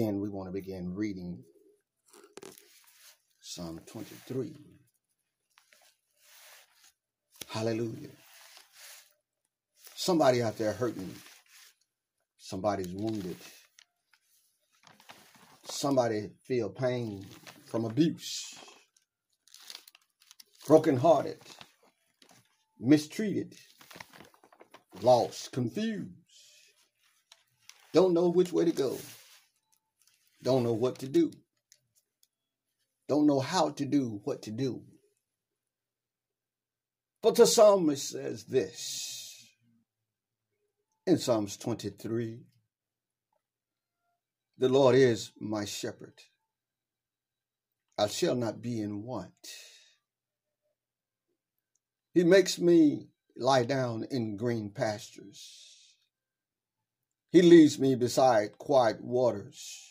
We want to begin reading Psalm 23. Hallelujah. Somebody out there hurting. Somebody's wounded. Somebody feel pain from abuse. Brokenhearted. Mistreated. Lost. Confused. Don't know which way to go. Don't know what to do. Don't know how to do what to do. But the psalmist says this in Psalms 23 The Lord is my shepherd. I shall not be in want. He makes me lie down in green pastures. He leads me beside quiet waters.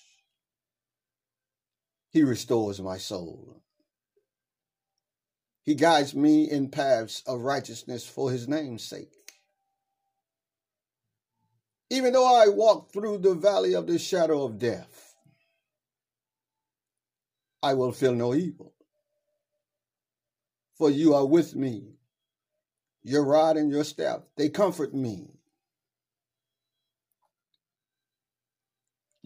He restores my soul. He guides me in paths of righteousness for his name's sake. Even though I walk through the valley of the shadow of death, I will feel no evil. For you are with me. Your rod and your staff, they comfort me.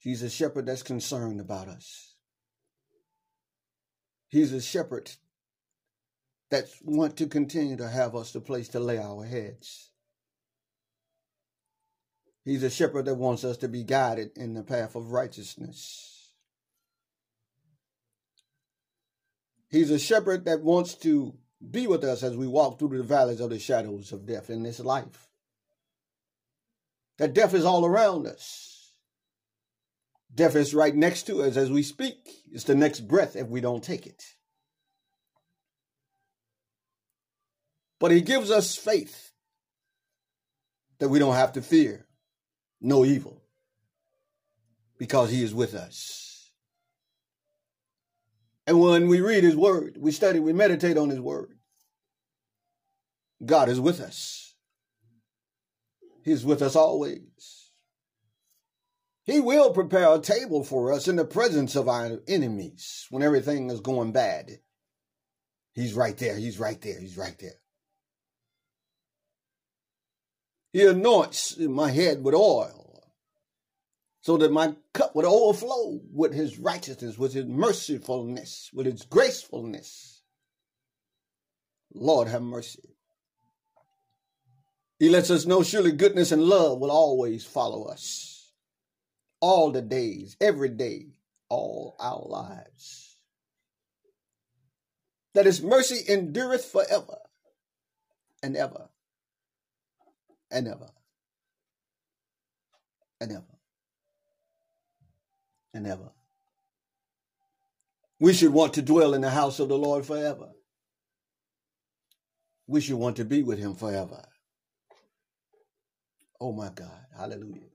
He's a shepherd that's concerned about us. He's a shepherd that want to continue to have us the place to lay our heads. He's a shepherd that wants us to be guided in the path of righteousness. He's a shepherd that wants to be with us as we walk through the valleys of the shadows of death in this life. That death is all around us. Death is right next to us as we speak. It's the next breath if we don't take it. But he gives us faith that we don't have to fear no evil because he is with us. And when we read his word, we study, we meditate on his word, God is with us. He's with us always. He will prepare a table for us in the presence of our enemies when everything is going bad. He's right there. He's right there. He's right there. He anoints my head with oil so that my cup would overflow with his righteousness, with his mercifulness, with his gracefulness. Lord have mercy. He lets us know surely goodness and love will always follow us all the days, every day, all our lives. That his mercy endureth forever and ever and ever and ever and ever. We should want to dwell in the house of the Lord forever. We should want to be with him forever. Oh my God. Hallelujah.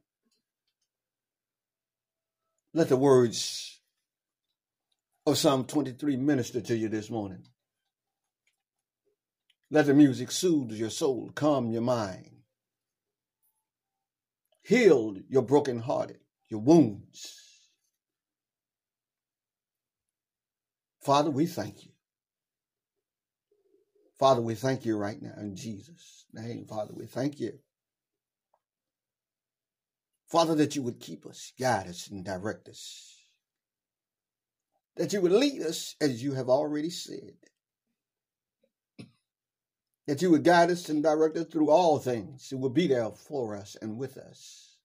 Let the words of Psalm 23 minister to you this morning. Let the music soothe your soul, calm your mind, heal your brokenhearted, your wounds. Father, we thank you. Father, we thank you right now in Jesus' name. Father, we thank you Father, that you would keep us, guide us, and direct us. That you would lead us as you have already said. That you would guide us and direct us through all things. It will be there for us and with us.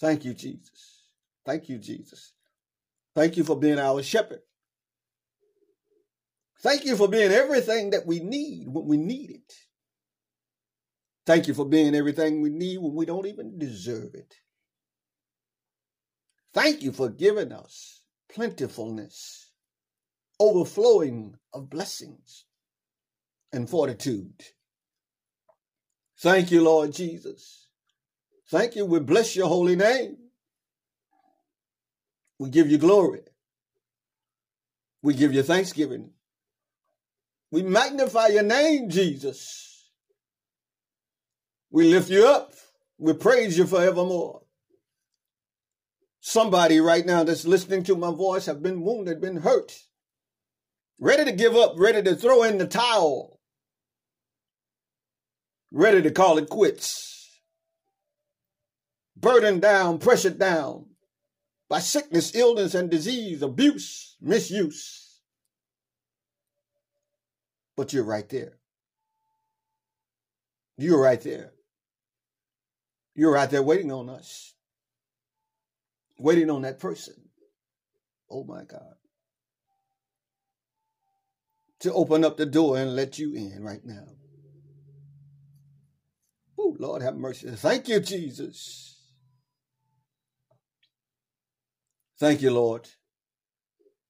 Thank you, Jesus. Thank you, Jesus. Thank you for being our shepherd. Thank you for being everything that we need when we need it. Thank you for being everything we need when we don't even deserve it. Thank you for giving us plentifulness, overflowing of blessings and fortitude. Thank you, Lord Jesus. Thank you. We bless your holy name. We give you glory. We give you thanksgiving. We magnify your name, Jesus. We lift you up. We praise you forevermore. Somebody right now that's listening to my voice have been wounded, been hurt, ready to give up, ready to throw in the towel, ready to call it quits, burdened down, pressured down by sickness, illness, and disease, abuse, misuse. But you're right there. You're right there. You're out there waiting on us, waiting on that person. Oh my God. To open up the door and let you in right now. Oh, Lord, have mercy. Thank you, Jesus. Thank you, Lord,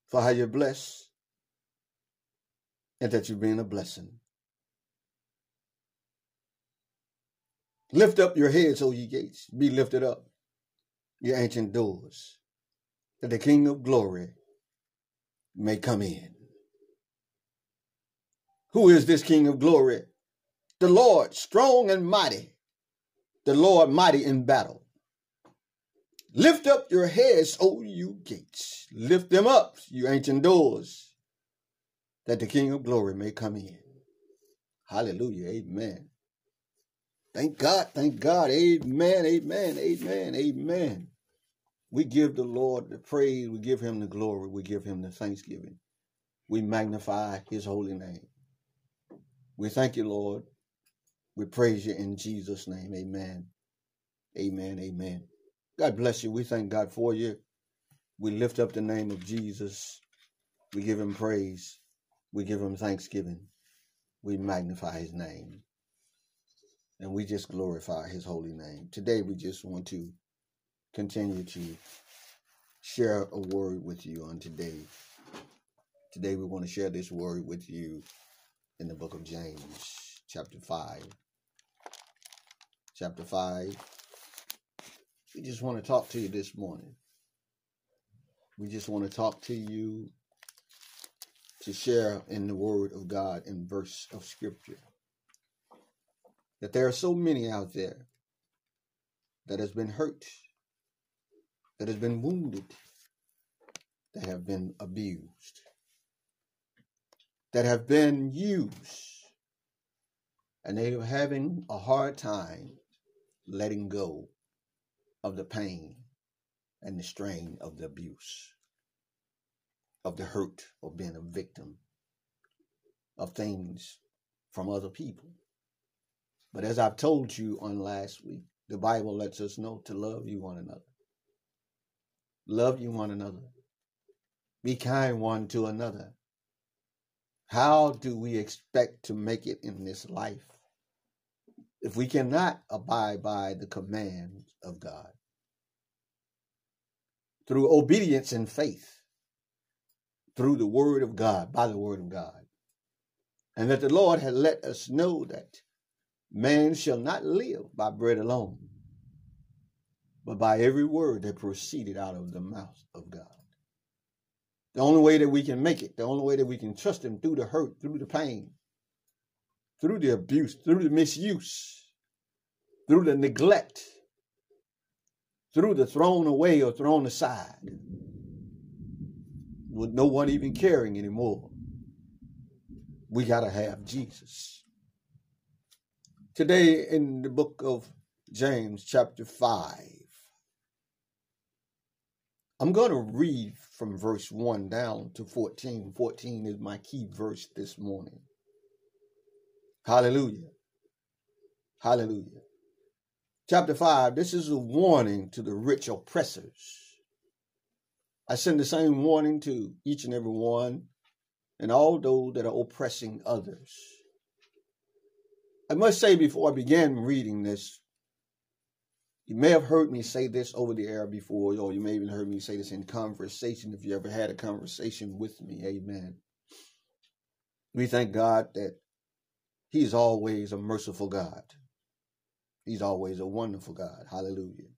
for how you bless and that you've been a blessing. Lift up your heads, O ye gates. Be lifted up, ye ancient doors, that the King of glory may come in. Who is this King of glory? The Lord, strong and mighty, the Lord mighty in battle. Lift up your heads, O you gates. Lift them up, you ancient doors, that the King of glory may come in. Hallelujah. Amen. Thank God. Thank God. Amen. Amen. Amen. Amen. We give the Lord the praise. We give him the glory. We give him the thanksgiving. We magnify his holy name. We thank you, Lord. We praise you in Jesus' name. Amen. Amen. Amen. God bless you. We thank God for you. We lift up the name of Jesus. We give him praise. We give him thanksgiving. We magnify his name and we just glorify his holy name. Today, we just want to continue to share a word with you on today. Today, we want to share this word with you in the book of James, chapter 5. Chapter 5. We just want to talk to you this morning. We just want to talk to you to share in the word of God in verse of scripture that there are so many out there that has been hurt, that has been wounded, that have been abused, that have been used, and they are having a hard time letting go of the pain and the strain of the abuse, of the hurt of being a victim of things from other people. But as I've told you on last week, the Bible lets us know to love you one another. Love you one another. Be kind one to another. How do we expect to make it in this life if we cannot abide by the commands of God? Through obedience and faith, through the Word of God, by the Word of God. And that the Lord had let us know that Man shall not live by bread alone, but by every word that proceeded out of the mouth of God. The only way that we can make it, the only way that we can trust Him through the hurt, through the pain, through the abuse, through the misuse, through the neglect, through the thrown away or thrown aside, with no one even caring anymore. We got to have Jesus. Today in the book of James, chapter 5, I'm going to read from verse 1 down to 14. 14 is my key verse this morning. Hallelujah. Hallelujah. Chapter 5, this is a warning to the rich oppressors. I send the same warning to each and every one and all those that are oppressing others. I must say before I began reading this You may have heard me say this over the air before, or you may even heard me say this in conversation if you ever had a conversation with me. Amen. We thank God that He's always a merciful God. He's always a wonderful God. Hallelujah.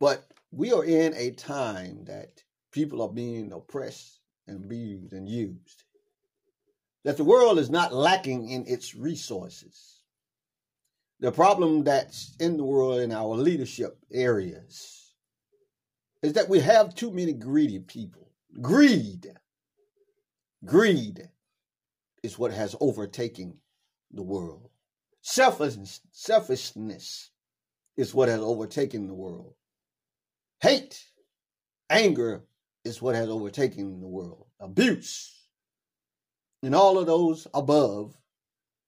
But we are in a time that people are being oppressed and abused and used. That the world is not lacking in its resources the problem that's in the world in our leadership areas is that we have too many greedy people. Greed. Greed is what has overtaken the world. Selfishness, selfishness is what has overtaken the world. Hate, anger is what has overtaken the world. Abuse, and all of those above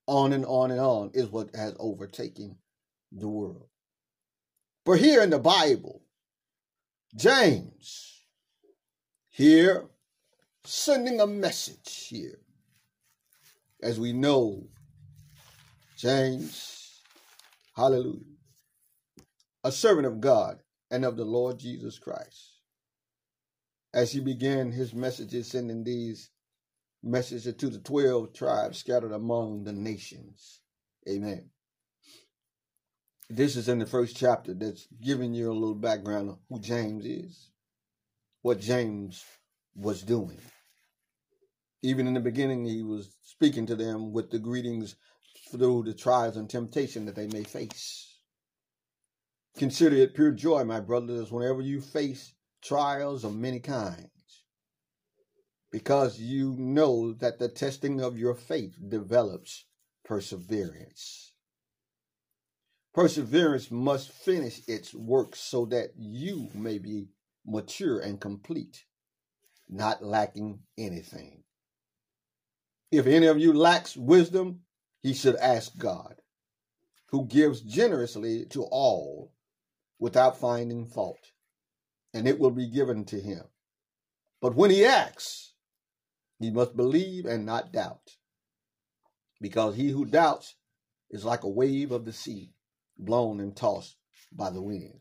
on and on and on is what has overtaken the world. But here in the Bible, James, here, sending a message here. As we know, James, hallelujah, a servant of God and of the Lord Jesus Christ. As he began his messages sending these message to the 12 tribes scattered among the nations. Amen. This is in the first chapter that's giving you a little background of who James is, what James was doing. Even in the beginning, he was speaking to them with the greetings through the trials and temptation that they may face. Consider it pure joy, my brothers, whenever you face trials of many kinds because you know that the testing of your faith develops perseverance. Perseverance must finish its work so that you may be mature and complete, not lacking anything. If any of you lacks wisdom, he should ask God, who gives generously to all without finding fault, and it will be given to him. But when he asks, he must believe and not doubt. Because he who doubts is like a wave of the sea, blown and tossed by the wind.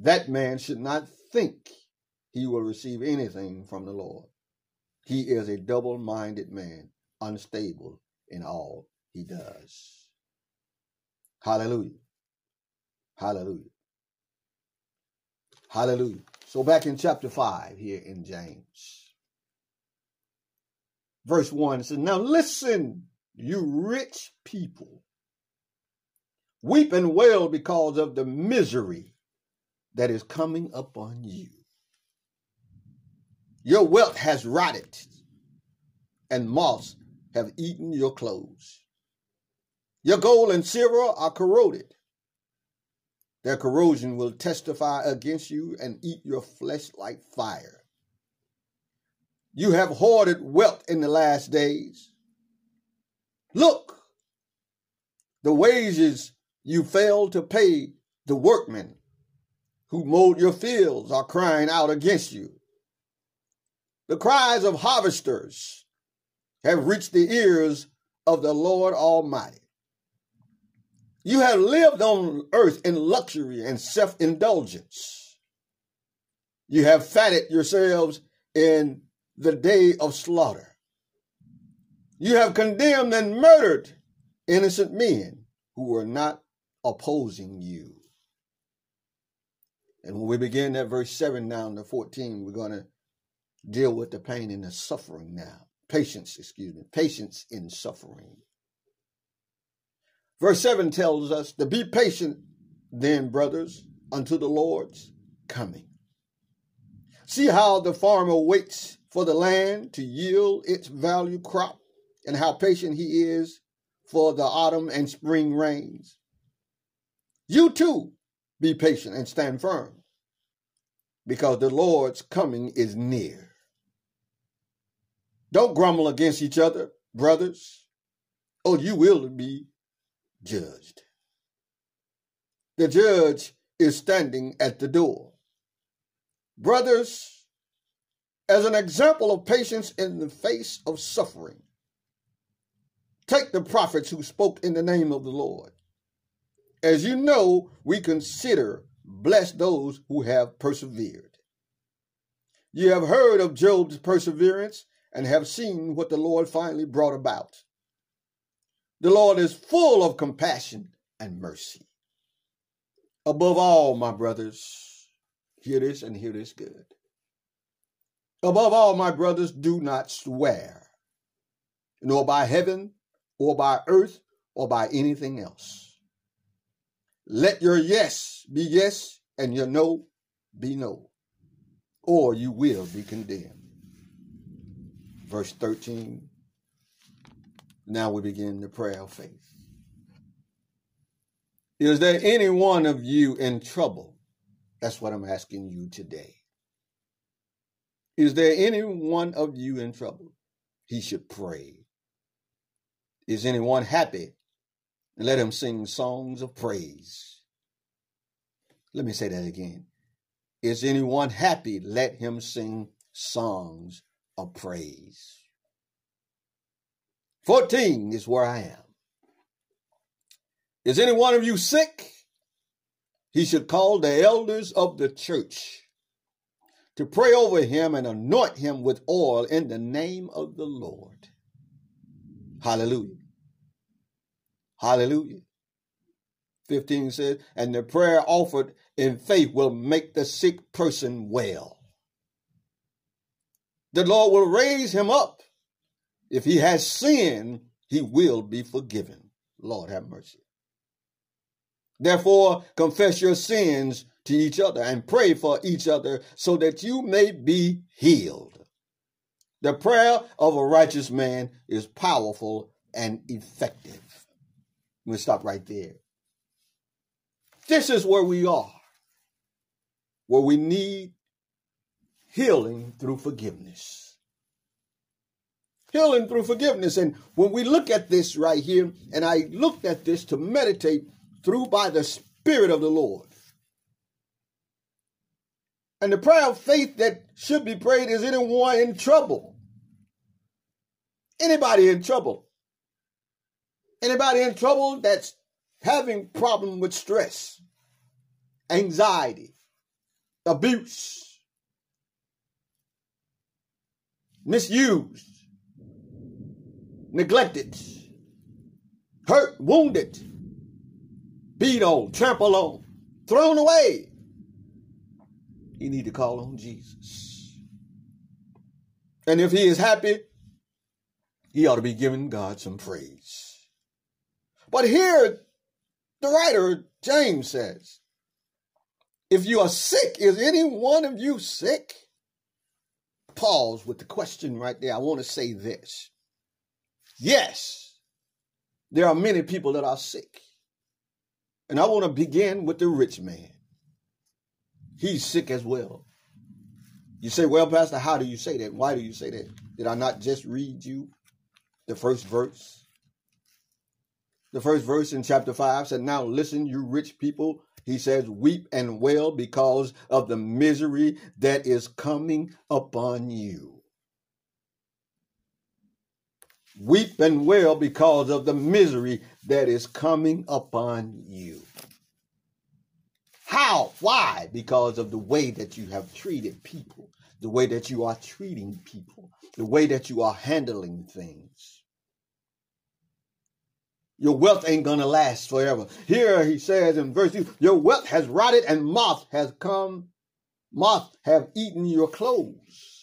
That man should not think he will receive anything from the Lord. He is a double minded man, unstable in all he does. Hallelujah. Hallelujah. Hallelujah. So back in chapter 5 here in James verse 1 it says, Now listen, you rich people. Weep and wail because of the misery that is coming upon you. Your wealth has rotted, and moths have eaten your clothes. Your gold and silver are corroded. Their corrosion will testify against you and eat your flesh like fire. You have hoarded wealth in the last days. Look, the wages you failed to pay the workmen who mowed your fields are crying out against you. The cries of harvesters have reached the ears of the Lord Almighty. You have lived on earth in luxury and self indulgence. You have fatted yourselves in the day of slaughter. You have condemned and murdered innocent men who were not opposing you. And when we begin at verse 7 down to 14, we're going to deal with the pain and the suffering now. Patience, excuse me, patience in suffering. Verse 7 tells us to be patient then, brothers, unto the Lord's coming. See how the farmer waits for the land to yield its value crop and how patient he is for the autumn and spring rains. You too be patient and stand firm because the Lord's coming is near. Don't grumble against each other, brothers, or you will be judged. The judge is standing at the door. Brothers, as an example of patience in the face of suffering. Take the prophets who spoke in the name of the Lord. As you know, we consider blessed those who have persevered. You have heard of Job's perseverance and have seen what the Lord finally brought about. The Lord is full of compassion and mercy. Above all, my brothers, hear this and hear this good. Above all, my brothers, do not swear, nor by heaven, or by earth, or by anything else. Let your yes be yes, and your no be no, or you will be condemned. Verse 13. Now we begin the prayer of faith. Is there any one of you in trouble? That's what I'm asking you today. Is there any one of you in trouble? He should pray. Is anyone happy? Let him sing songs of praise. Let me say that again. Is anyone happy? Let him sing songs of praise. 14 is where I am. Is any one of you sick? He should call the elders of the church to pray over him and anoint him with oil in the name of the Lord. Hallelujah. Hallelujah. 15 says, and the prayer offered in faith will make the sick person well. The Lord will raise him up. If he has sinned, he will be forgiven. Lord have mercy. Therefore, confess your sins to each other and pray for each other so that you may be healed. The prayer of a righteous man is powerful and effective. We'll stop right there. This is where we are, where we need healing through forgiveness. Healing through forgiveness. And when we look at this right here, and I looked at this to meditate through by the Spirit of the Lord. And the prayer of faith that should be prayed is anyone in trouble. Anybody in trouble. Anybody in trouble that's having problem with stress, anxiety, abuse, misused, neglected, hurt, wounded, beat on, trampled on, thrown away. You need to call on Jesus. And if he is happy, he ought to be giving God some praise. But here, the writer, James says, if you are sick, is any one of you sick? Pause with the question right there. I want to say this. Yes, there are many people that are sick. And I want to begin with the rich man. He's sick as well. You say, well, Pastor, how do you say that? Why do you say that? Did I not just read you the first verse? The first verse in chapter 5 said, Now listen, you rich people. He says, Weep and wail because of the misery that is coming upon you. Weep and wail because of the misery that is coming upon you. How? Why? Because of the way that you have treated people, the way that you are treating people, the way that you are handling things. Your wealth ain't gonna last forever. Here he says in verse 2, your wealth has rotted and moth has come, moth have eaten your clothes.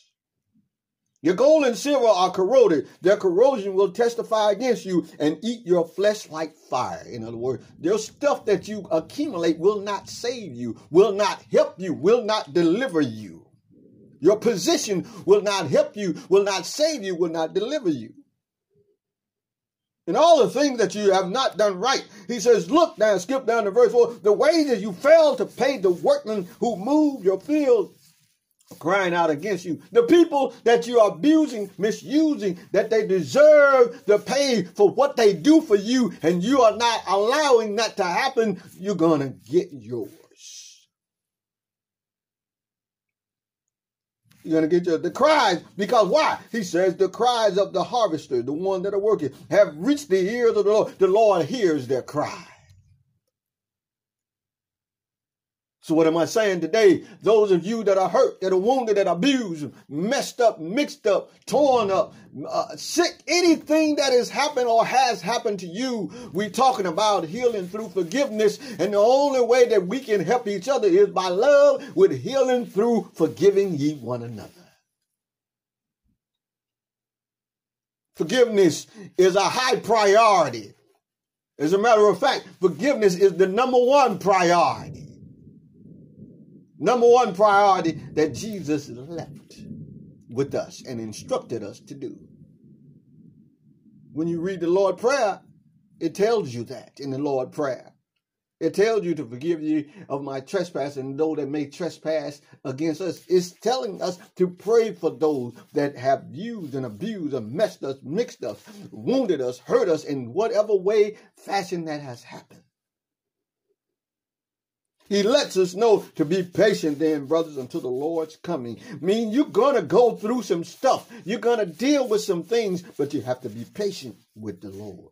Your gold and silver are corroded. Their corrosion will testify against you and eat your flesh like fire. In other words, their stuff that you accumulate will not save you, will not help you, will not deliver you. Your position will not help you, will not save you, will not deliver you. And all the things that you have not done right. He says, look now, skip down to verse 4. The wages you failed to pay the workmen who moved your field crying out against you. The people that you are abusing, misusing, that they deserve the pay for what they do for you, and you are not allowing that to happen, you're going to get yours. You're going to get your, the cries, because why? He says the cries of the harvester, the one that are working, have reached the ears of the Lord. The Lord hears their cry. So what am I saying today? Those of you that are hurt, that are wounded, that are abused, messed up, mixed up, torn up, uh, sick, anything that has happened or has happened to you, we're talking about healing through forgiveness. And the only way that we can help each other is by love with healing through forgiving ye one another. Forgiveness is a high priority. As a matter of fact, forgiveness is the number one priority. Number one priority that Jesus left with us and instructed us to do. When you read the Lord Prayer, it tells you that in the Lord Prayer. It tells you to forgive you of my trespass and those that may trespass against us. It's telling us to pray for those that have used and abused and messed us, mixed us, wounded us, hurt us in whatever way, fashion that has happened. He lets us know to be patient then, brothers, until the Lord's coming. I mean, you're going to go through some stuff. You're going to deal with some things, but you have to be patient with the Lord.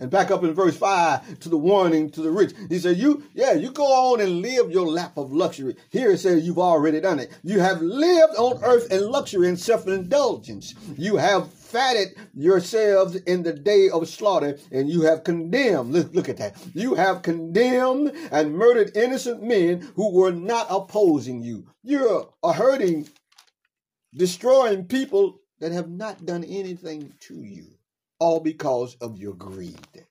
And back up in verse 5 to the warning to the rich. He said, You, yeah, you go on and live your lap of luxury. Here it says you've already done it. You have lived on earth in luxury and self indulgence. You have fatted yourselves in the day of slaughter, and you have condemned. Look, look at that. You have condemned and murdered innocent men who were not opposing you. You're hurting, destroying people that have not done anything to you all because of your greed.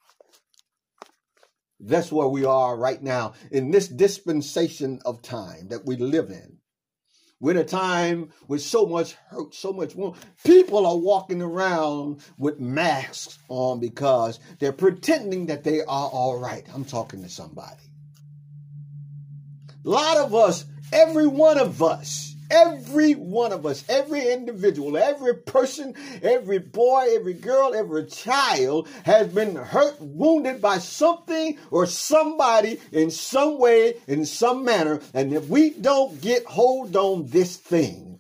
That's where we are right now in this dispensation of time that we live in. We're in a time with so much hurt, so much wound. People are walking around with masks on because they're pretending that they are all right. I'm talking to somebody. A lot of us, every one of us, Every one of us, every individual, every person, every boy, every girl, every child has been hurt, wounded by something or somebody in some way, in some manner. And if we don't get hold on this thing,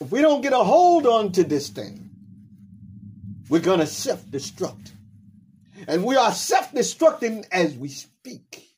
if we don't get a hold on to this thing, we're going to self destruct. And we are self destructing as we speak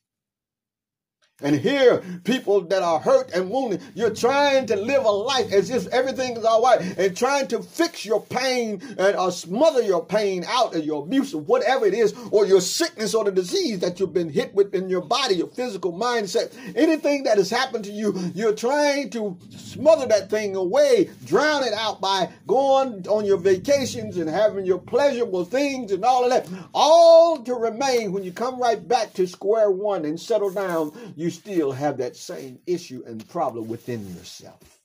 and hear people that are hurt and wounded. You're trying to live a life as if everything is all right and trying to fix your pain and or smother your pain out of your abuse or whatever it is, or your sickness or the disease that you've been hit with in your body, your physical mindset, anything that has happened to you, you're trying to smother that thing away, drown it out by going on your vacations and having your pleasurable things and all of that, all to remain when you come right back to square one and settle down. You you still have that same issue and problem within yourself.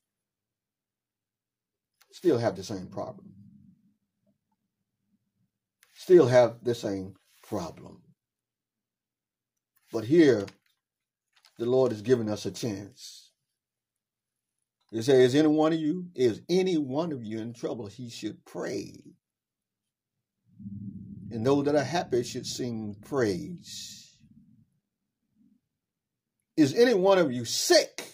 Still have the same problem. Still have the same problem. But here, the Lord is giving us a chance. He says, Is any one of you, is any one of you in trouble? He should pray. And those that are happy should sing praise. Is any one of you sick?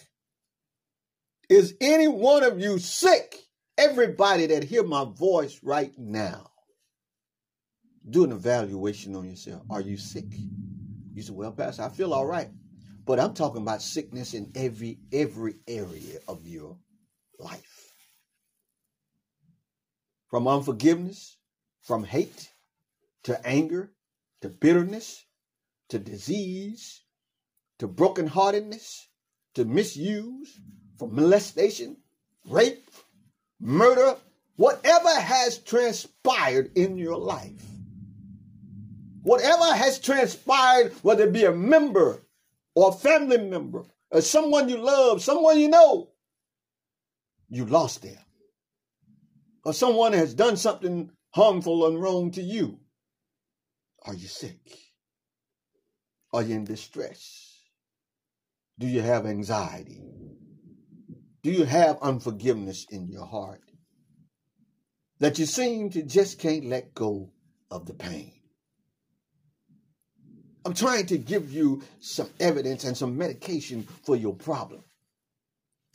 Is any one of you sick? Everybody that hear my voice right now, do an evaluation on yourself. Are you sick? You say, well, Pastor, I feel all right. But I'm talking about sickness in every every area of your life. From unforgiveness, from hate, to anger, to bitterness, to disease, to brokenheartedness, to misuse, for molestation, rape, murder, whatever has transpired in your life, whatever has transpired, whether it be a member or a family member, or someone you love, someone you know, you lost them. Or someone has done something harmful and wrong to you. Are you sick? Are you in distress? Do you have anxiety? Do you have unforgiveness in your heart? That you seem to just can't let go of the pain. I'm trying to give you some evidence and some medication for your problem.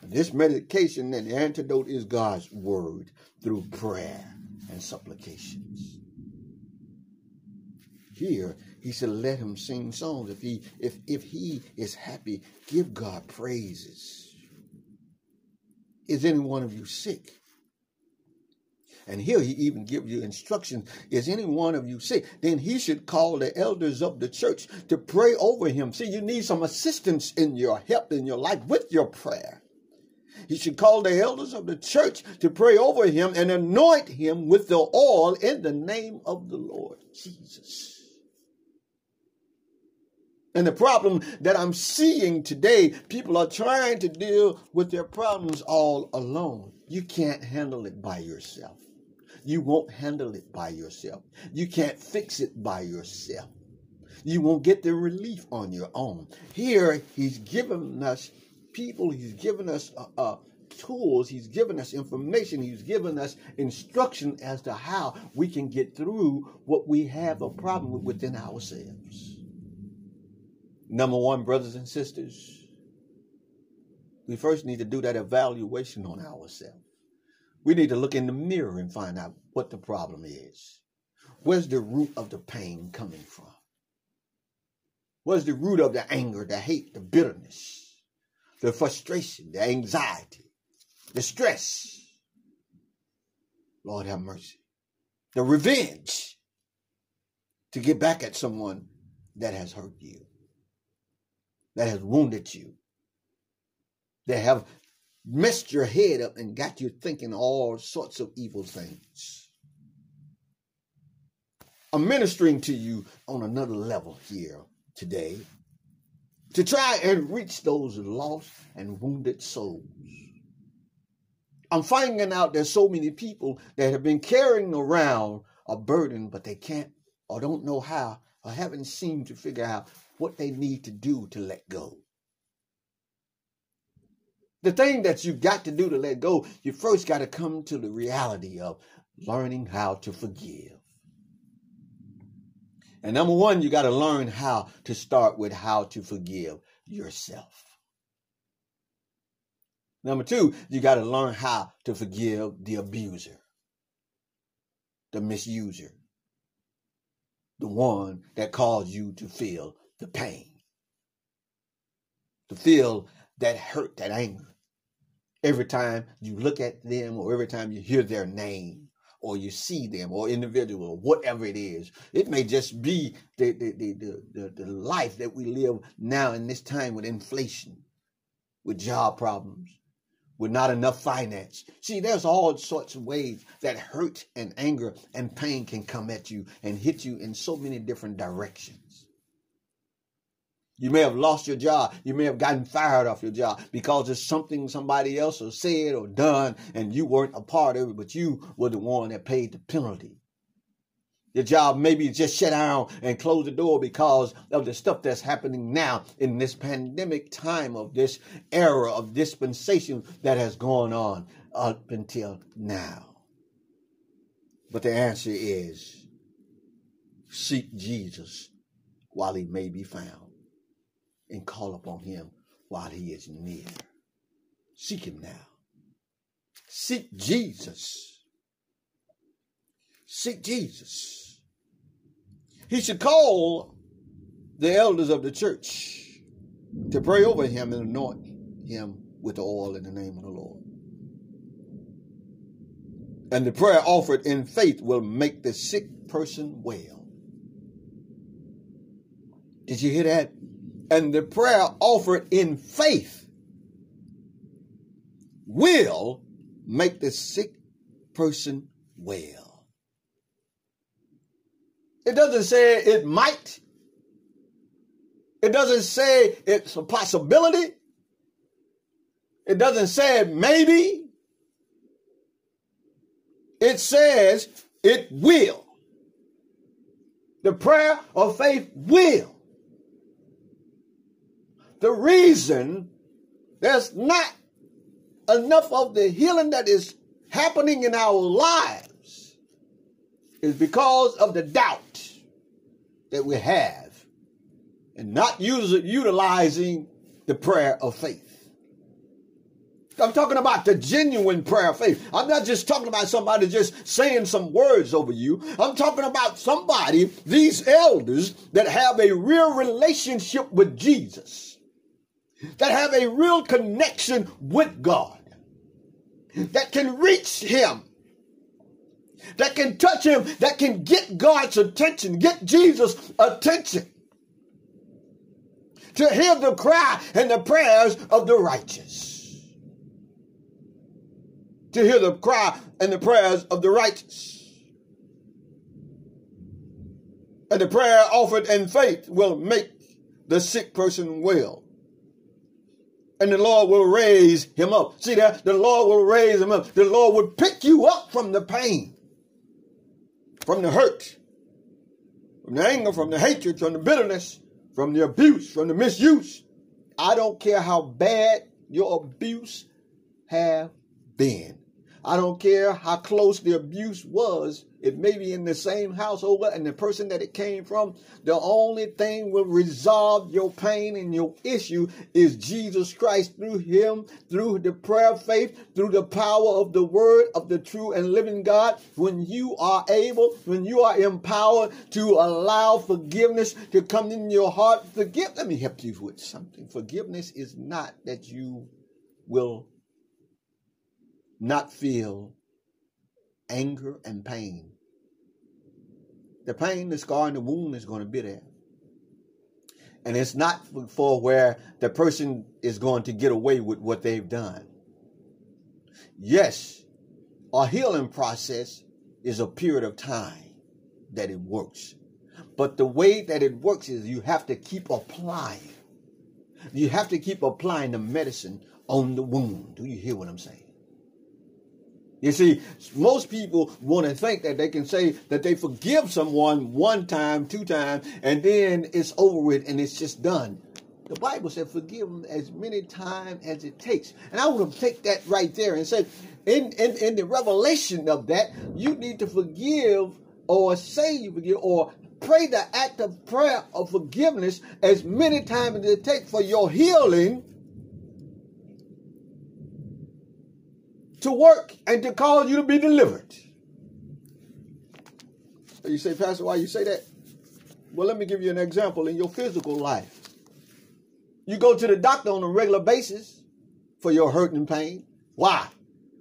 This medication and the antidote is God's word through prayer and supplications. here he said let him sing songs if he if if he is happy give god praises is any one of you sick and here he even gives you instructions. Is any one of you sick? Then he should call the elders of the church to pray over him. See, you need some assistance in your help in your life with your prayer. He should call the elders of the church to pray over him and anoint him with the oil in the name of the Lord Jesus. And the problem that I'm seeing today, people are trying to deal with their problems all alone. You can't handle it by yourself. You won't handle it by yourself. You can't fix it by yourself. You won't get the relief on your own. Here, he's given us people, he's given us uh, uh, tools, he's given us information, he's given us instruction as to how we can get through what we have a problem with within ourselves. Number one, brothers and sisters, we first need to do that evaluation on ourselves. We need to look in the mirror and find out what the problem is. Where's the root of the pain coming from? Where's the root of the anger, the hate, the bitterness, the frustration, the anxiety, the stress? Lord have mercy. The revenge to get back at someone that has hurt you, that has wounded you, that have messed your head up and got you thinking all sorts of evil things. I'm ministering to you on another level here today to try and reach those lost and wounded souls. I'm finding out there's so many people that have been carrying around a burden, but they can't or don't know how or haven't seemed to figure out what they need to do to let go. The thing that you've got to do to let go, you first got to come to the reality of learning how to forgive. And number one, you got to learn how to start with how to forgive yourself. Number two, you got to learn how to forgive the abuser, the misuser, the one that caused you to feel the pain, to feel that hurt, that anger, every time you look at them or every time you hear their name or you see them or individual whatever it is. It may just be the, the, the, the, the life that we live now in this time with inflation, with job problems, with not enough finance. See, there's all sorts of ways that hurt and anger and pain can come at you and hit you in so many different directions. You may have lost your job. You may have gotten fired off your job because it's something somebody else has said or done and you weren't a part of it, but you were the one that paid the penalty. Your job maybe just shut down and close the door because of the stuff that's happening now in this pandemic time of this era of dispensation that has gone on up until now. But the answer is seek Jesus while he may be found and call upon him while he is near. Seek him now. Seek Jesus. Seek Jesus. He should call the elders of the church to pray over him and anoint him with oil in the name of the Lord. And the prayer offered in faith will make the sick person well. Did you hear that? And the prayer offered in faith will make the sick person well. It doesn't say it might. It doesn't say it's a possibility. It doesn't say maybe. It says it will. The prayer of faith will the reason there's not enough of the healing that is happening in our lives is because of the doubt that we have and not utilizing the prayer of faith. I'm talking about the genuine prayer of faith. I'm not just talking about somebody just saying some words over you. I'm talking about somebody, these elders that have a real relationship with Jesus, that have a real connection with God, that can reach Him, that can touch Him, that can get God's attention, get Jesus' attention to hear the cry and the prayers of the righteous to hear the cry and the prayers of the righteous. And the prayer offered in faith will make the sick person well. And the Lord will raise him up. See that? The Lord will raise him up. The Lord will pick you up from the pain, from the hurt, from the anger, from the hatred, from the bitterness, from the abuse, from the misuse. I don't care how bad your abuse have been. I don't care how close the abuse was. It may be in the same household and the person that it came from. The only thing will resolve your pain and your issue is Jesus Christ through him, through the prayer of faith, through the power of the word of the true and living God. When you are able, when you are empowered to allow forgiveness to come in your heart, forgive. Let me help you with something. Forgiveness is not that you will not feel anger and pain. The pain, the scar, and the wound is going to be there. And it's not for where the person is going to get away with what they've done. Yes, a healing process is a period of time that it works. But the way that it works is you have to keep applying. You have to keep applying the medicine on the wound. Do you hear what I'm saying? You see, most people want to think that they can say that they forgive someone one time, two times, and then it's over with and it's just done. The Bible said, forgive them as many times as it takes. And I want to take that right there and say, in, in, in the revelation of that, you need to forgive or say you forgive or pray the act of prayer of forgiveness as many times as it takes for your healing to work and to cause you to be delivered. You say, Pastor, why you say that? Well, let me give you an example in your physical life. You go to the doctor on a regular basis for your hurt and pain. Why?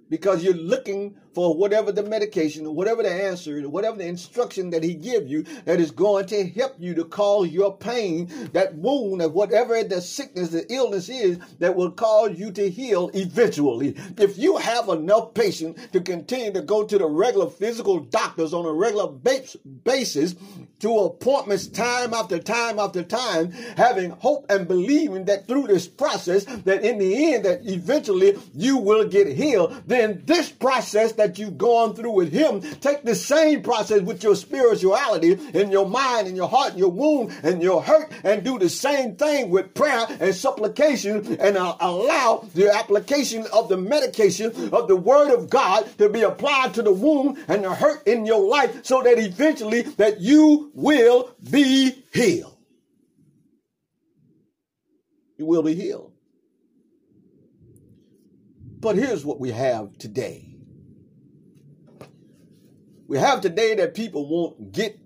Because you're looking for whatever the medication or whatever the answer, whatever the instruction that he give you that is going to help you to cause your pain, that wound, of whatever the sickness, the illness is that will cause you to heal eventually. If you have enough patience to continue to go to the regular physical doctors on a regular basis, to appointments time after time after time, having hope and believing that through this process, that in the end, that eventually you will get healed, then this process that you've gone through with him, take the same process with your spirituality in your mind and your heart and your wound and your hurt and do the same thing with prayer and supplication and uh, allow the application of the medication of the word of God to be applied to the wound and the hurt in your life so that eventually that you will be healed. You will be healed. But here's what we have today we have today that people won't get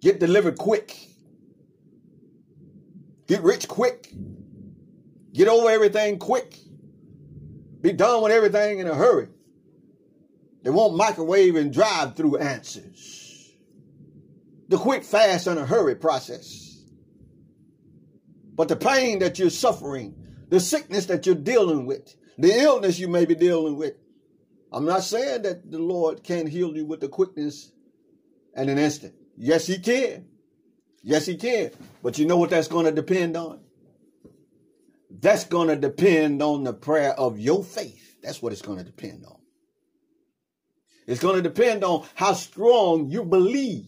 get delivered quick, get rich quick, get over everything quick, be done with everything in a hurry. They want microwave and drive through answers. The quick, fast, and a hurry process. But the pain that you're suffering, the sickness that you're dealing with, the illness you may be dealing with, I'm not saying that the Lord can't heal you with the quickness and an instant. Yes, He can. Yes, He can. But you know what that's going to depend on? That's going to depend on the prayer of your faith. That's what it's going to depend on. It's going to depend on how strong you believe,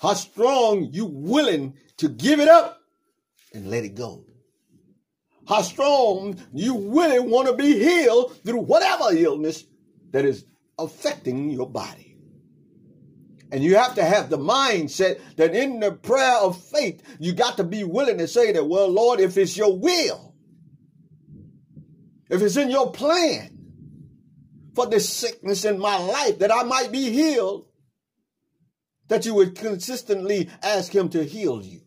how strong you willing to give it up and let it go how strong you really want to be healed through whatever illness that is affecting your body. And you have to have the mindset that in the prayer of faith, you got to be willing to say that, well, Lord, if it's your will, if it's in your plan for this sickness in my life that I might be healed, that you would consistently ask him to heal you.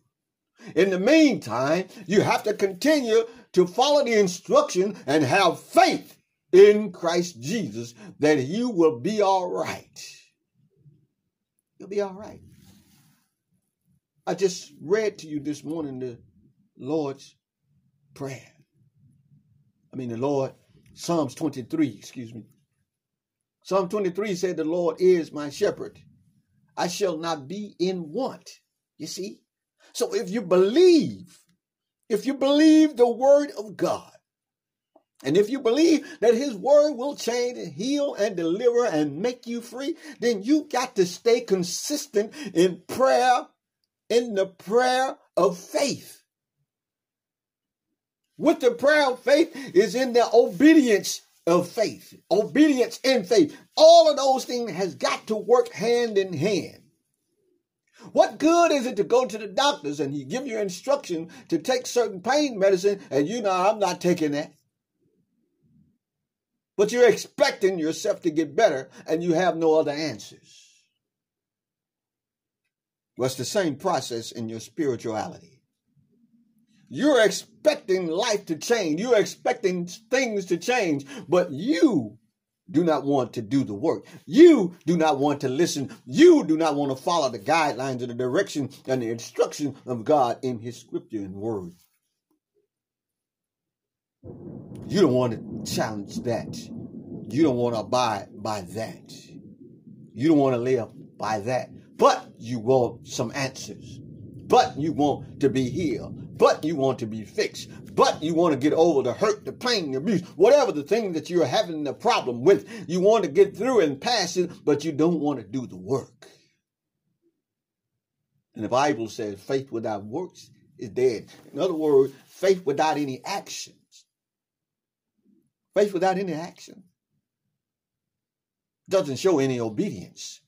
In the meantime, you have to continue to follow the instruction and have faith in Christ Jesus that you will be all right. You'll be all right. I just read to you this morning the Lord's Prayer. I mean, the Lord, Psalms 23, excuse me. Psalm 23 said, The Lord is my shepherd. I shall not be in want. You see? So if you believe, if you believe the word of God, and if you believe that his word will change and heal and deliver and make you free, then you got to stay consistent in prayer, in the prayer of faith. With the prayer of faith is in the obedience of faith. Obedience in faith. All of those things has got to work hand in hand. What good is it to go to the doctors and he give you instruction to take certain pain medicine and you know I'm not taking that? But you're expecting yourself to get better and you have no other answers. Well, it's the same process in your spirituality. You're expecting life to change. You're expecting things to change, but you do not want to do the work. You do not want to listen. You do not want to follow the guidelines and the direction and the instruction of God in His scripture and word. You don't want to challenge that. You don't want to abide by that. You don't want to live by that. But you want some answers. But you want to be healed but you want to be fixed, but you want to get over the hurt, the pain, the abuse, whatever the thing that you're having the problem with. You want to get through and pass it, but you don't want to do the work. And the Bible says faith without works is dead. In other words, faith without any actions. Faith without any action doesn't show any obedience.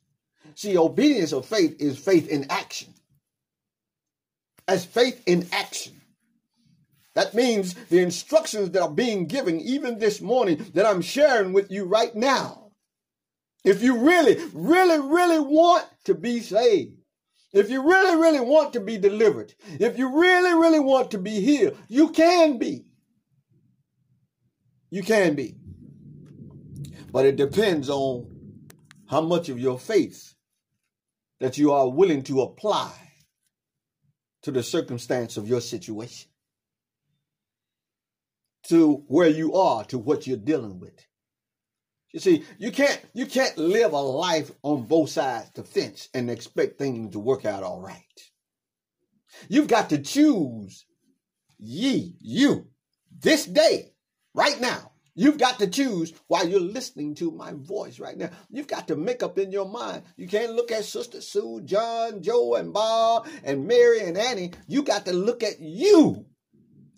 See, obedience of faith is faith in action as faith in action. That means the instructions that are being given even this morning that I'm sharing with you right now. If you really, really, really want to be saved, if you really, really want to be delivered, if you really, really want to be healed, you can be. You can be. But it depends on how much of your faith that you are willing to apply to the circumstance of your situation, to where you are, to what you're dealing with. You see, you can't you can't live a life on both sides the fence and expect things to work out all right. You've got to choose ye, you, this day, right now. You've got to choose while you're listening to my voice right now. You've got to make up in your mind. You can't look at Sister Sue, John, Joe, and Bob, and Mary and Annie. You got to look at you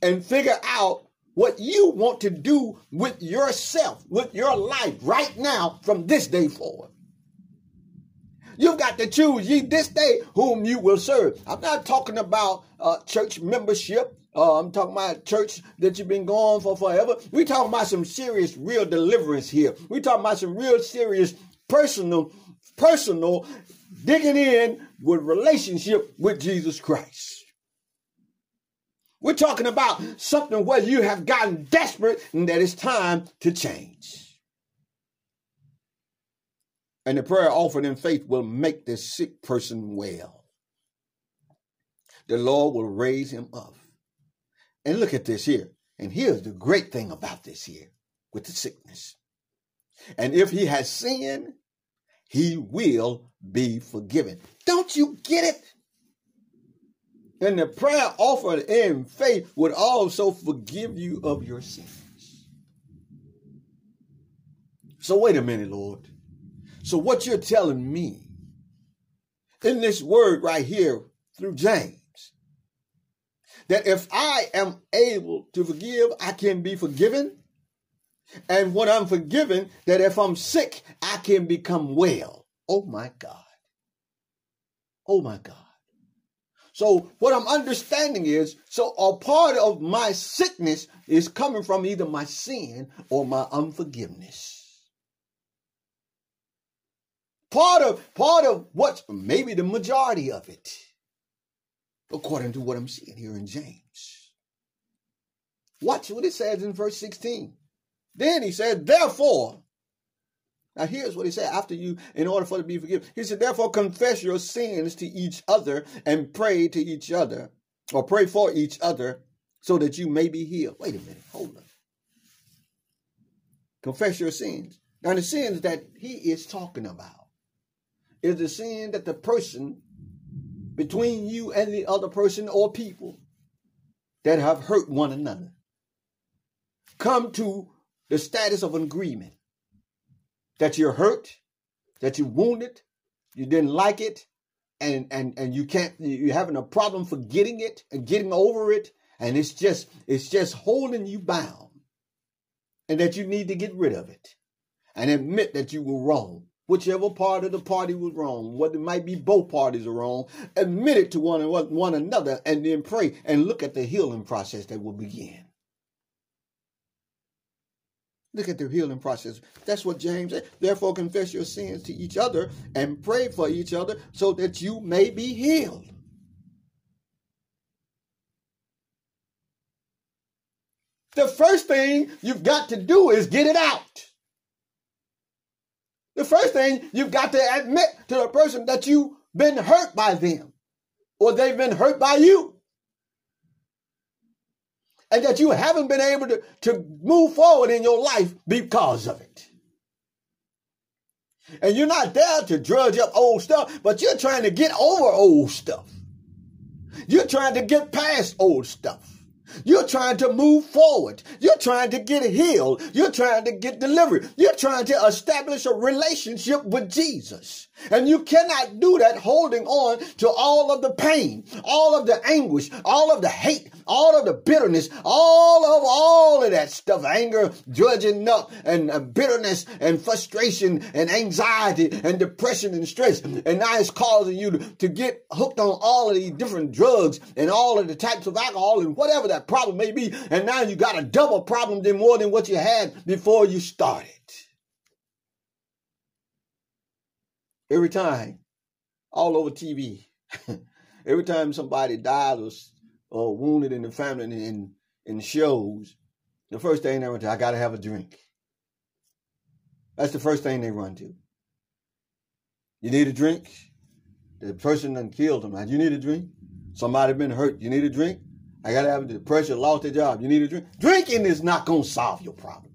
and figure out what you want to do with yourself, with your life right now from this day forward. You've got to choose ye this day whom you will serve. I'm not talking about uh, church membership. Uh, I'm talking about church that you've been going for forever. We talking about some serious, real deliverance here. We talking about some real serious, personal, personal digging in with relationship with Jesus Christ. We're talking about something where you have gotten desperate and that it's time to change. And the prayer offered in faith will make this sick person well. The Lord will raise him up. And look at this here. And here's the great thing about this here with the sickness. And if he has sinned, he will be forgiven. Don't you get it? And the prayer offered in faith would also forgive you of your sins. So, wait a minute, Lord. So, what you're telling me in this word right here through James that if I am able to forgive, I can be forgiven. And when I'm forgiven, that if I'm sick, I can become well. Oh my God. Oh my God. So what I'm understanding is, so a part of my sickness is coming from either my sin or my unforgiveness. Part of part of what's maybe the majority of it, according to what I'm seeing here in James. Watch what it says in verse 16. Then he said, Therefore, now here's what he said after you, in order for to be forgiven. He said, Therefore, confess your sins to each other and pray to each other, or pray for each other, so that you may be healed. Wait a minute, hold on. Confess your sins. Now, the sins that he is talking about is the sin that the person between you and the other person or people that have hurt one another come to the status of an agreement that you're hurt, that you're wounded, you didn't like it, and and and you can't you're having a problem forgetting it and getting over it, and it's just it's just holding you bound, and that you need to get rid of it, and admit that you were wrong. Whichever part of the party was wrong, what it might be both parties are wrong, admit it to one, one another, and then pray and look at the healing process that will begin. Look at the healing process. That's what James said. Therefore, confess your sins to each other and pray for each other so that you may be healed. The first thing you've got to do is get it out. The first thing you've got to admit to the person that you've been hurt by them or they've been hurt by you and that you haven't been able to, to move forward in your life because of it. And you're not there to drudge up old stuff, but you're trying to get over old stuff. You're trying to get past old stuff. You're trying to move forward. You're trying to get healed. You're trying to get delivered. You're trying to establish a relationship with Jesus. And you cannot do that holding on to all of the pain, all of the anguish, all of the hate, all of the bitterness, all of all of that stuff, anger, judging up, and uh, bitterness, and frustration, and anxiety, and depression, and stress. And now it's causing you to, to get hooked on all of these different drugs and all of the types of alcohol and whatever that problem may be. And now you got a double problem than more than what you had before you started. Every time, all over TV, every time somebody dies or, or wounded in the family in, in, in shows, the first thing they run to, I got to have a drink. That's the first thing they run to. You need a drink? The person done killed them. You need a drink? Somebody been hurt. You need a drink? I got to have the pressure, lost their job. You need a drink? Drinking is not to solve your problem.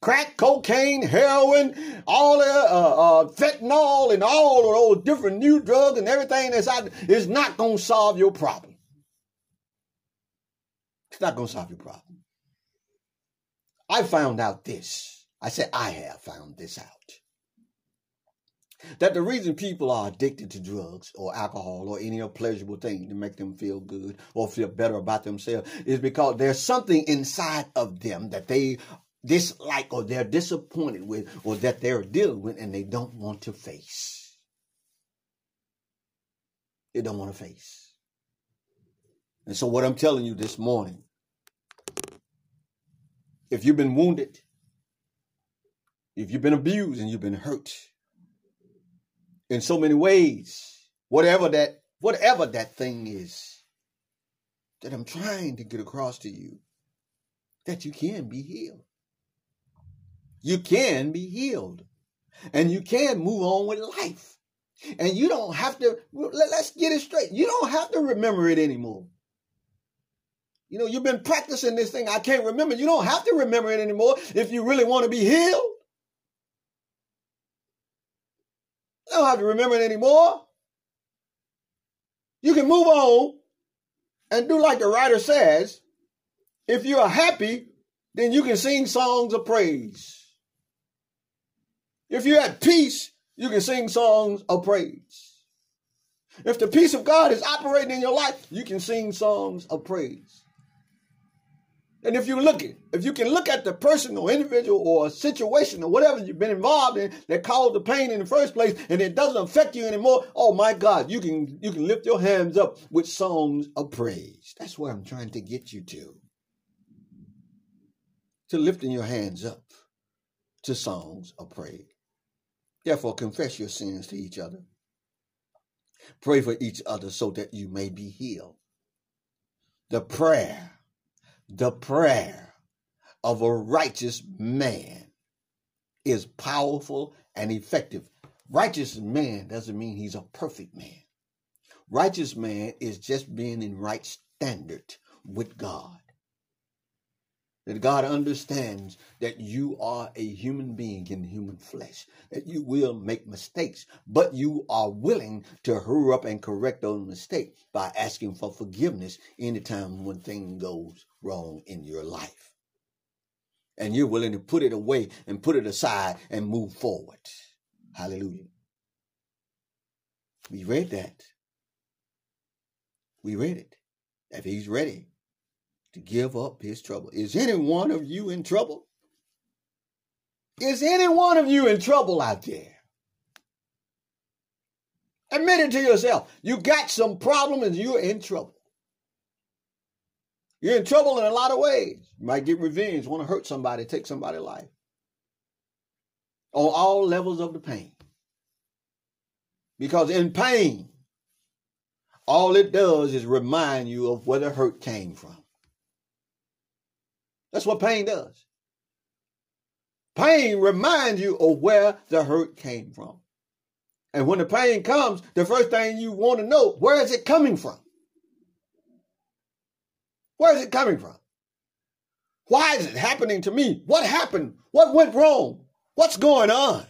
Crack, cocaine, heroin, all the uh, uh, fentanyl, and all of those different new drugs and everything that's out is not going to solve your problem. It's not going to solve your problem. I found out this. I said, I have found this out. That the reason people are addicted to drugs or alcohol or any other pleasurable thing to make them feel good or feel better about themselves is because there's something inside of them that they dislike or they're disappointed with or that they're dealing with and they don't want to face. They don't want to face. And so, what I'm telling you this morning, if you've been wounded, if you've been abused and you've been hurt in so many ways, whatever that whatever that thing is that I'm trying to get across to you, that you can be healed you can be healed and you can move on with life. And you don't have to, let's get it straight. You don't have to remember it anymore. You know, you've been practicing this thing. I can't remember. You don't have to remember it anymore if you really want to be healed. You don't have to remember it anymore. You can move on and do like the writer says. If you are happy, then you can sing songs of praise. If you're at peace, you can sing songs of praise. If the peace of God is operating in your life, you can sing songs of praise. And if you look at, if you can look at the person or individual or situation or whatever you've been involved in that caused the pain in the first place, and it doesn't affect you anymore, oh my God, you can you can lift your hands up with songs of praise. That's where I'm trying to get you to. To lifting your hands up to songs of praise. Therefore, confess your sins to each other. Pray for each other so that you may be healed. The prayer the prayer of a righteous man is powerful and effective. Righteous man doesn't mean he's a perfect man. Righteous man is just being in right standard with God. That God understands that you are a human being in human flesh, that you will make mistakes, but you are willing to hurry up and correct those mistakes by asking for forgiveness anytime when things goes wrong in your life. And you're willing to put it away and put it aside and move forward. Hallelujah. We read that. We read it. If he's ready, to give up his trouble. Is any one of you in trouble? Is any one of you in trouble out there? Admit it to yourself. You got some problem and you're in trouble. You're in trouble in a lot of ways. You might get revenge, want to hurt somebody, take somebody's life. On all levels of the pain. Because in pain, all it does is remind you of where the hurt came from. That's what pain does. Pain reminds you of where the hurt came from. And when the pain comes, the first thing you want to know, where is it coming from? Where is it coming from? Why is it happening to me? What happened? What went wrong? What's going on?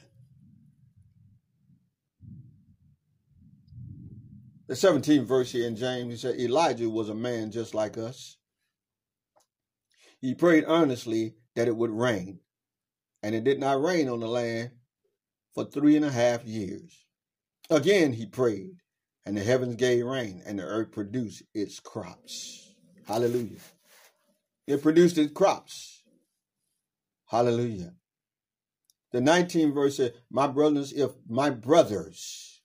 The 17th verse here in James, he said, Elijah was a man just like us. He prayed earnestly that it would rain, and it did not rain on the land for three and a half years. Again he prayed, and the heavens gave rain, and the earth produced its crops. Hallelujah. It produced its crops. Hallelujah. The 19th verse said, My brothers, if my brothers,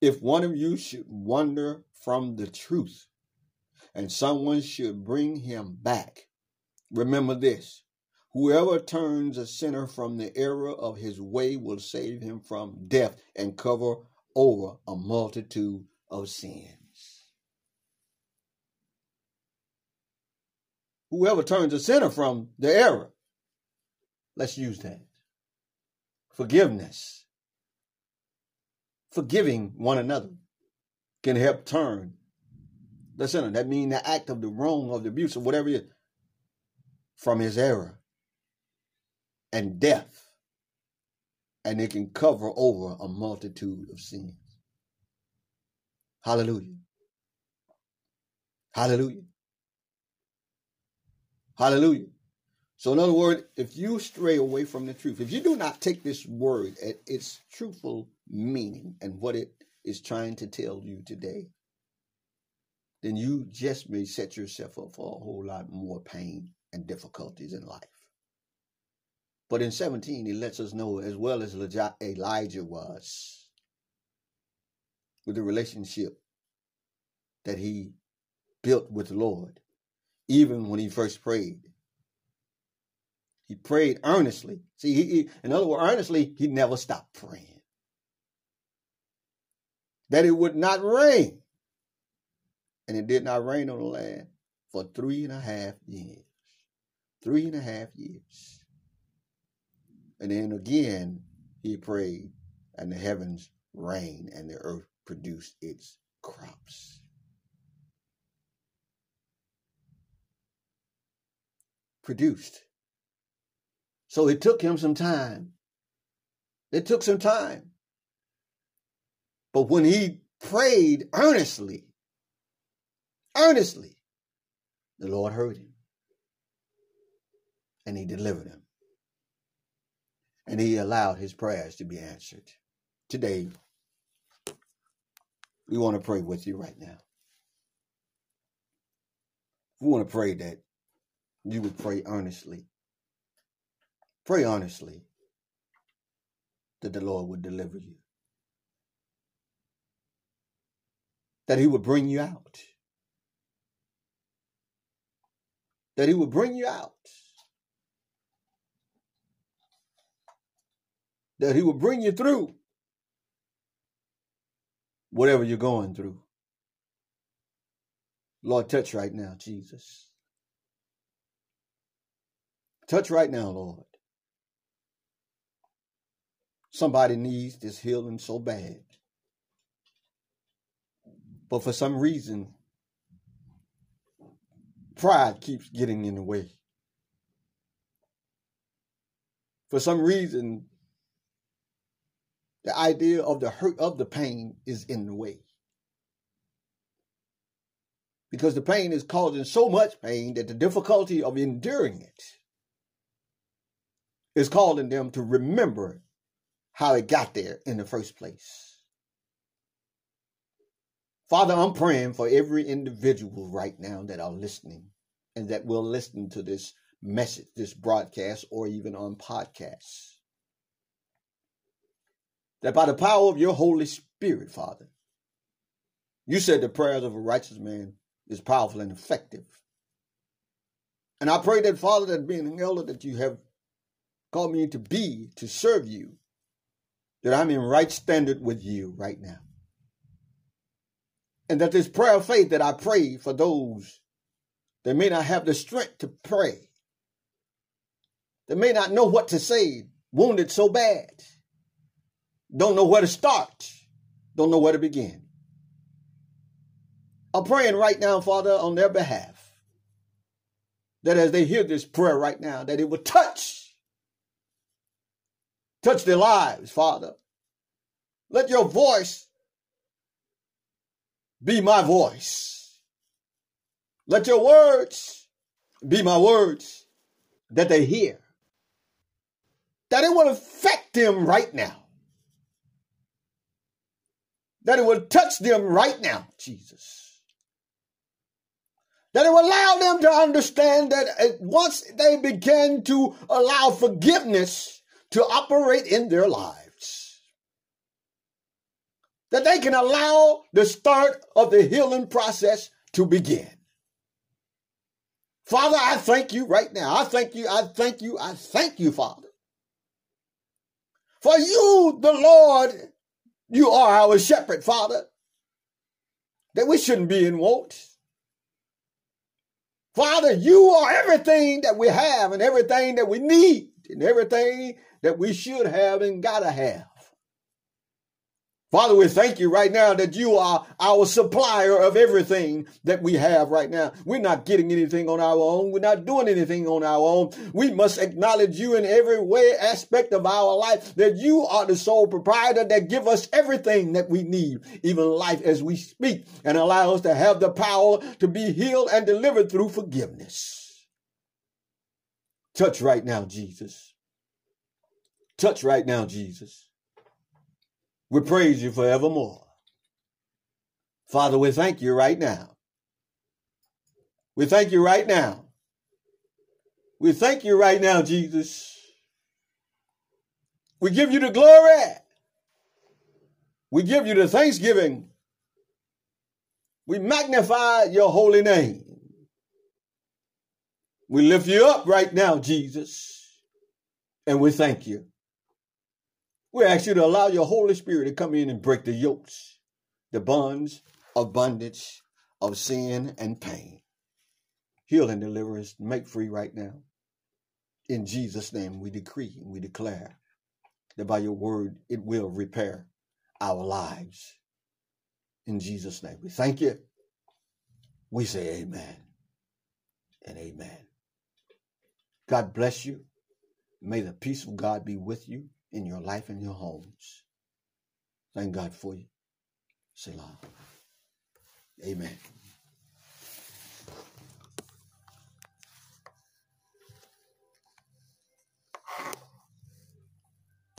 if one of you should wander from the truth, and someone should bring him back, Remember this whoever turns a sinner from the error of his way will save him from death and cover over a multitude of sins. Whoever turns a sinner from the error, let's use that. Forgiveness. Forgiving one another can help turn the sinner. That means the act of the wrong, of the abuse, or whatever it is from his error and death, and it can cover over a multitude of sins. Hallelujah. Hallelujah. Hallelujah. So, in other words, if you stray away from the truth, if you do not take this word at its truthful meaning and what it is trying to tell you today, then you just may set yourself up for a whole lot more pain and difficulties in life. But in 17, he lets us know, as well as Elijah was, with the relationship that he built with the Lord, even when he first prayed. He prayed earnestly. See, he, he, in other words, earnestly, he never stopped praying. That it would not rain. And it did not rain on the land for three and a half years. Three and a half years. And then again, he prayed, and the heavens rained, and the earth produced its crops. Produced. So it took him some time. It took some time. But when he prayed earnestly, earnestly, the Lord heard him and he delivered him. And he allowed his prayers to be answered. Today, we want to pray with you right now. We want to pray that you would pray earnestly. Pray earnestly that the Lord would deliver you, that He would bring you out, that He would bring you out, that He will bring you through whatever you're going through. Lord, touch right now, Jesus. Touch right now, Lord. Somebody needs this healing so bad. But for some reason, pride keeps getting in the way. For some reason, the idea of the hurt of the pain is in the way. Because the pain is causing so much pain that the difficulty of enduring it is calling them to remember how it got there in the first place. Father, I'm praying for every individual right now that are listening and that will listen to this message, this broadcast, or even on podcasts. That by the power of your Holy Spirit, Father, you said the prayers of a righteous man is powerful and effective. And I pray that, Father, that being an elder that you have called me to be, to serve you, that I'm in right standard with you right now. And that this prayer of faith that I pray for those that may not have the strength to pray, that may not know what to say, wounded so bad, don't know where to start, don't know where to begin. I'm praying right now, Father, on their behalf, that as they hear this prayer right now, that it will touch Touch their lives, Father. Let your voice be my voice. Let your words be my words that they hear. That it will affect them right now. That it will touch them right now, Jesus. That it will allow them to understand that once they begin to allow forgiveness to operate in their lives. That they can allow the start of the healing process to begin. Father, I thank you right now. I thank you. I thank you. I thank you, Father. For you, the Lord, you are our shepherd, Father, that we shouldn't be in want. Father, you are everything that we have and everything that we need and everything that we should have and gotta have. Father, we thank you right now that you are our supplier of everything that we have right now. We're not getting anything on our own. We're not doing anything on our own. We must acknowledge you in every way aspect of our life that you are the sole proprietor that give us everything that we need, even life as we speak and allow us to have the power to be healed and delivered through forgiveness. Touch right now, Jesus. Touch right now, Jesus. We praise you forevermore. Father, we thank you right now. We thank you right now. We thank you right now, Jesus. We give you the glory. We give you the thanksgiving. We magnify your holy name. We lift you up right now, Jesus. And we thank you. We ask you to allow your Holy Spirit to come in and break the yokes, the bonds of bondage, of sin and pain. Heal and deliver us, make free right now. In Jesus' name, we decree and we declare that by your word it will repair our lives. In Jesus' name, we thank you. We say amen and amen. God bless you. May the peace of God be with you in your life and your homes. Thank God for you. Selah. Amen.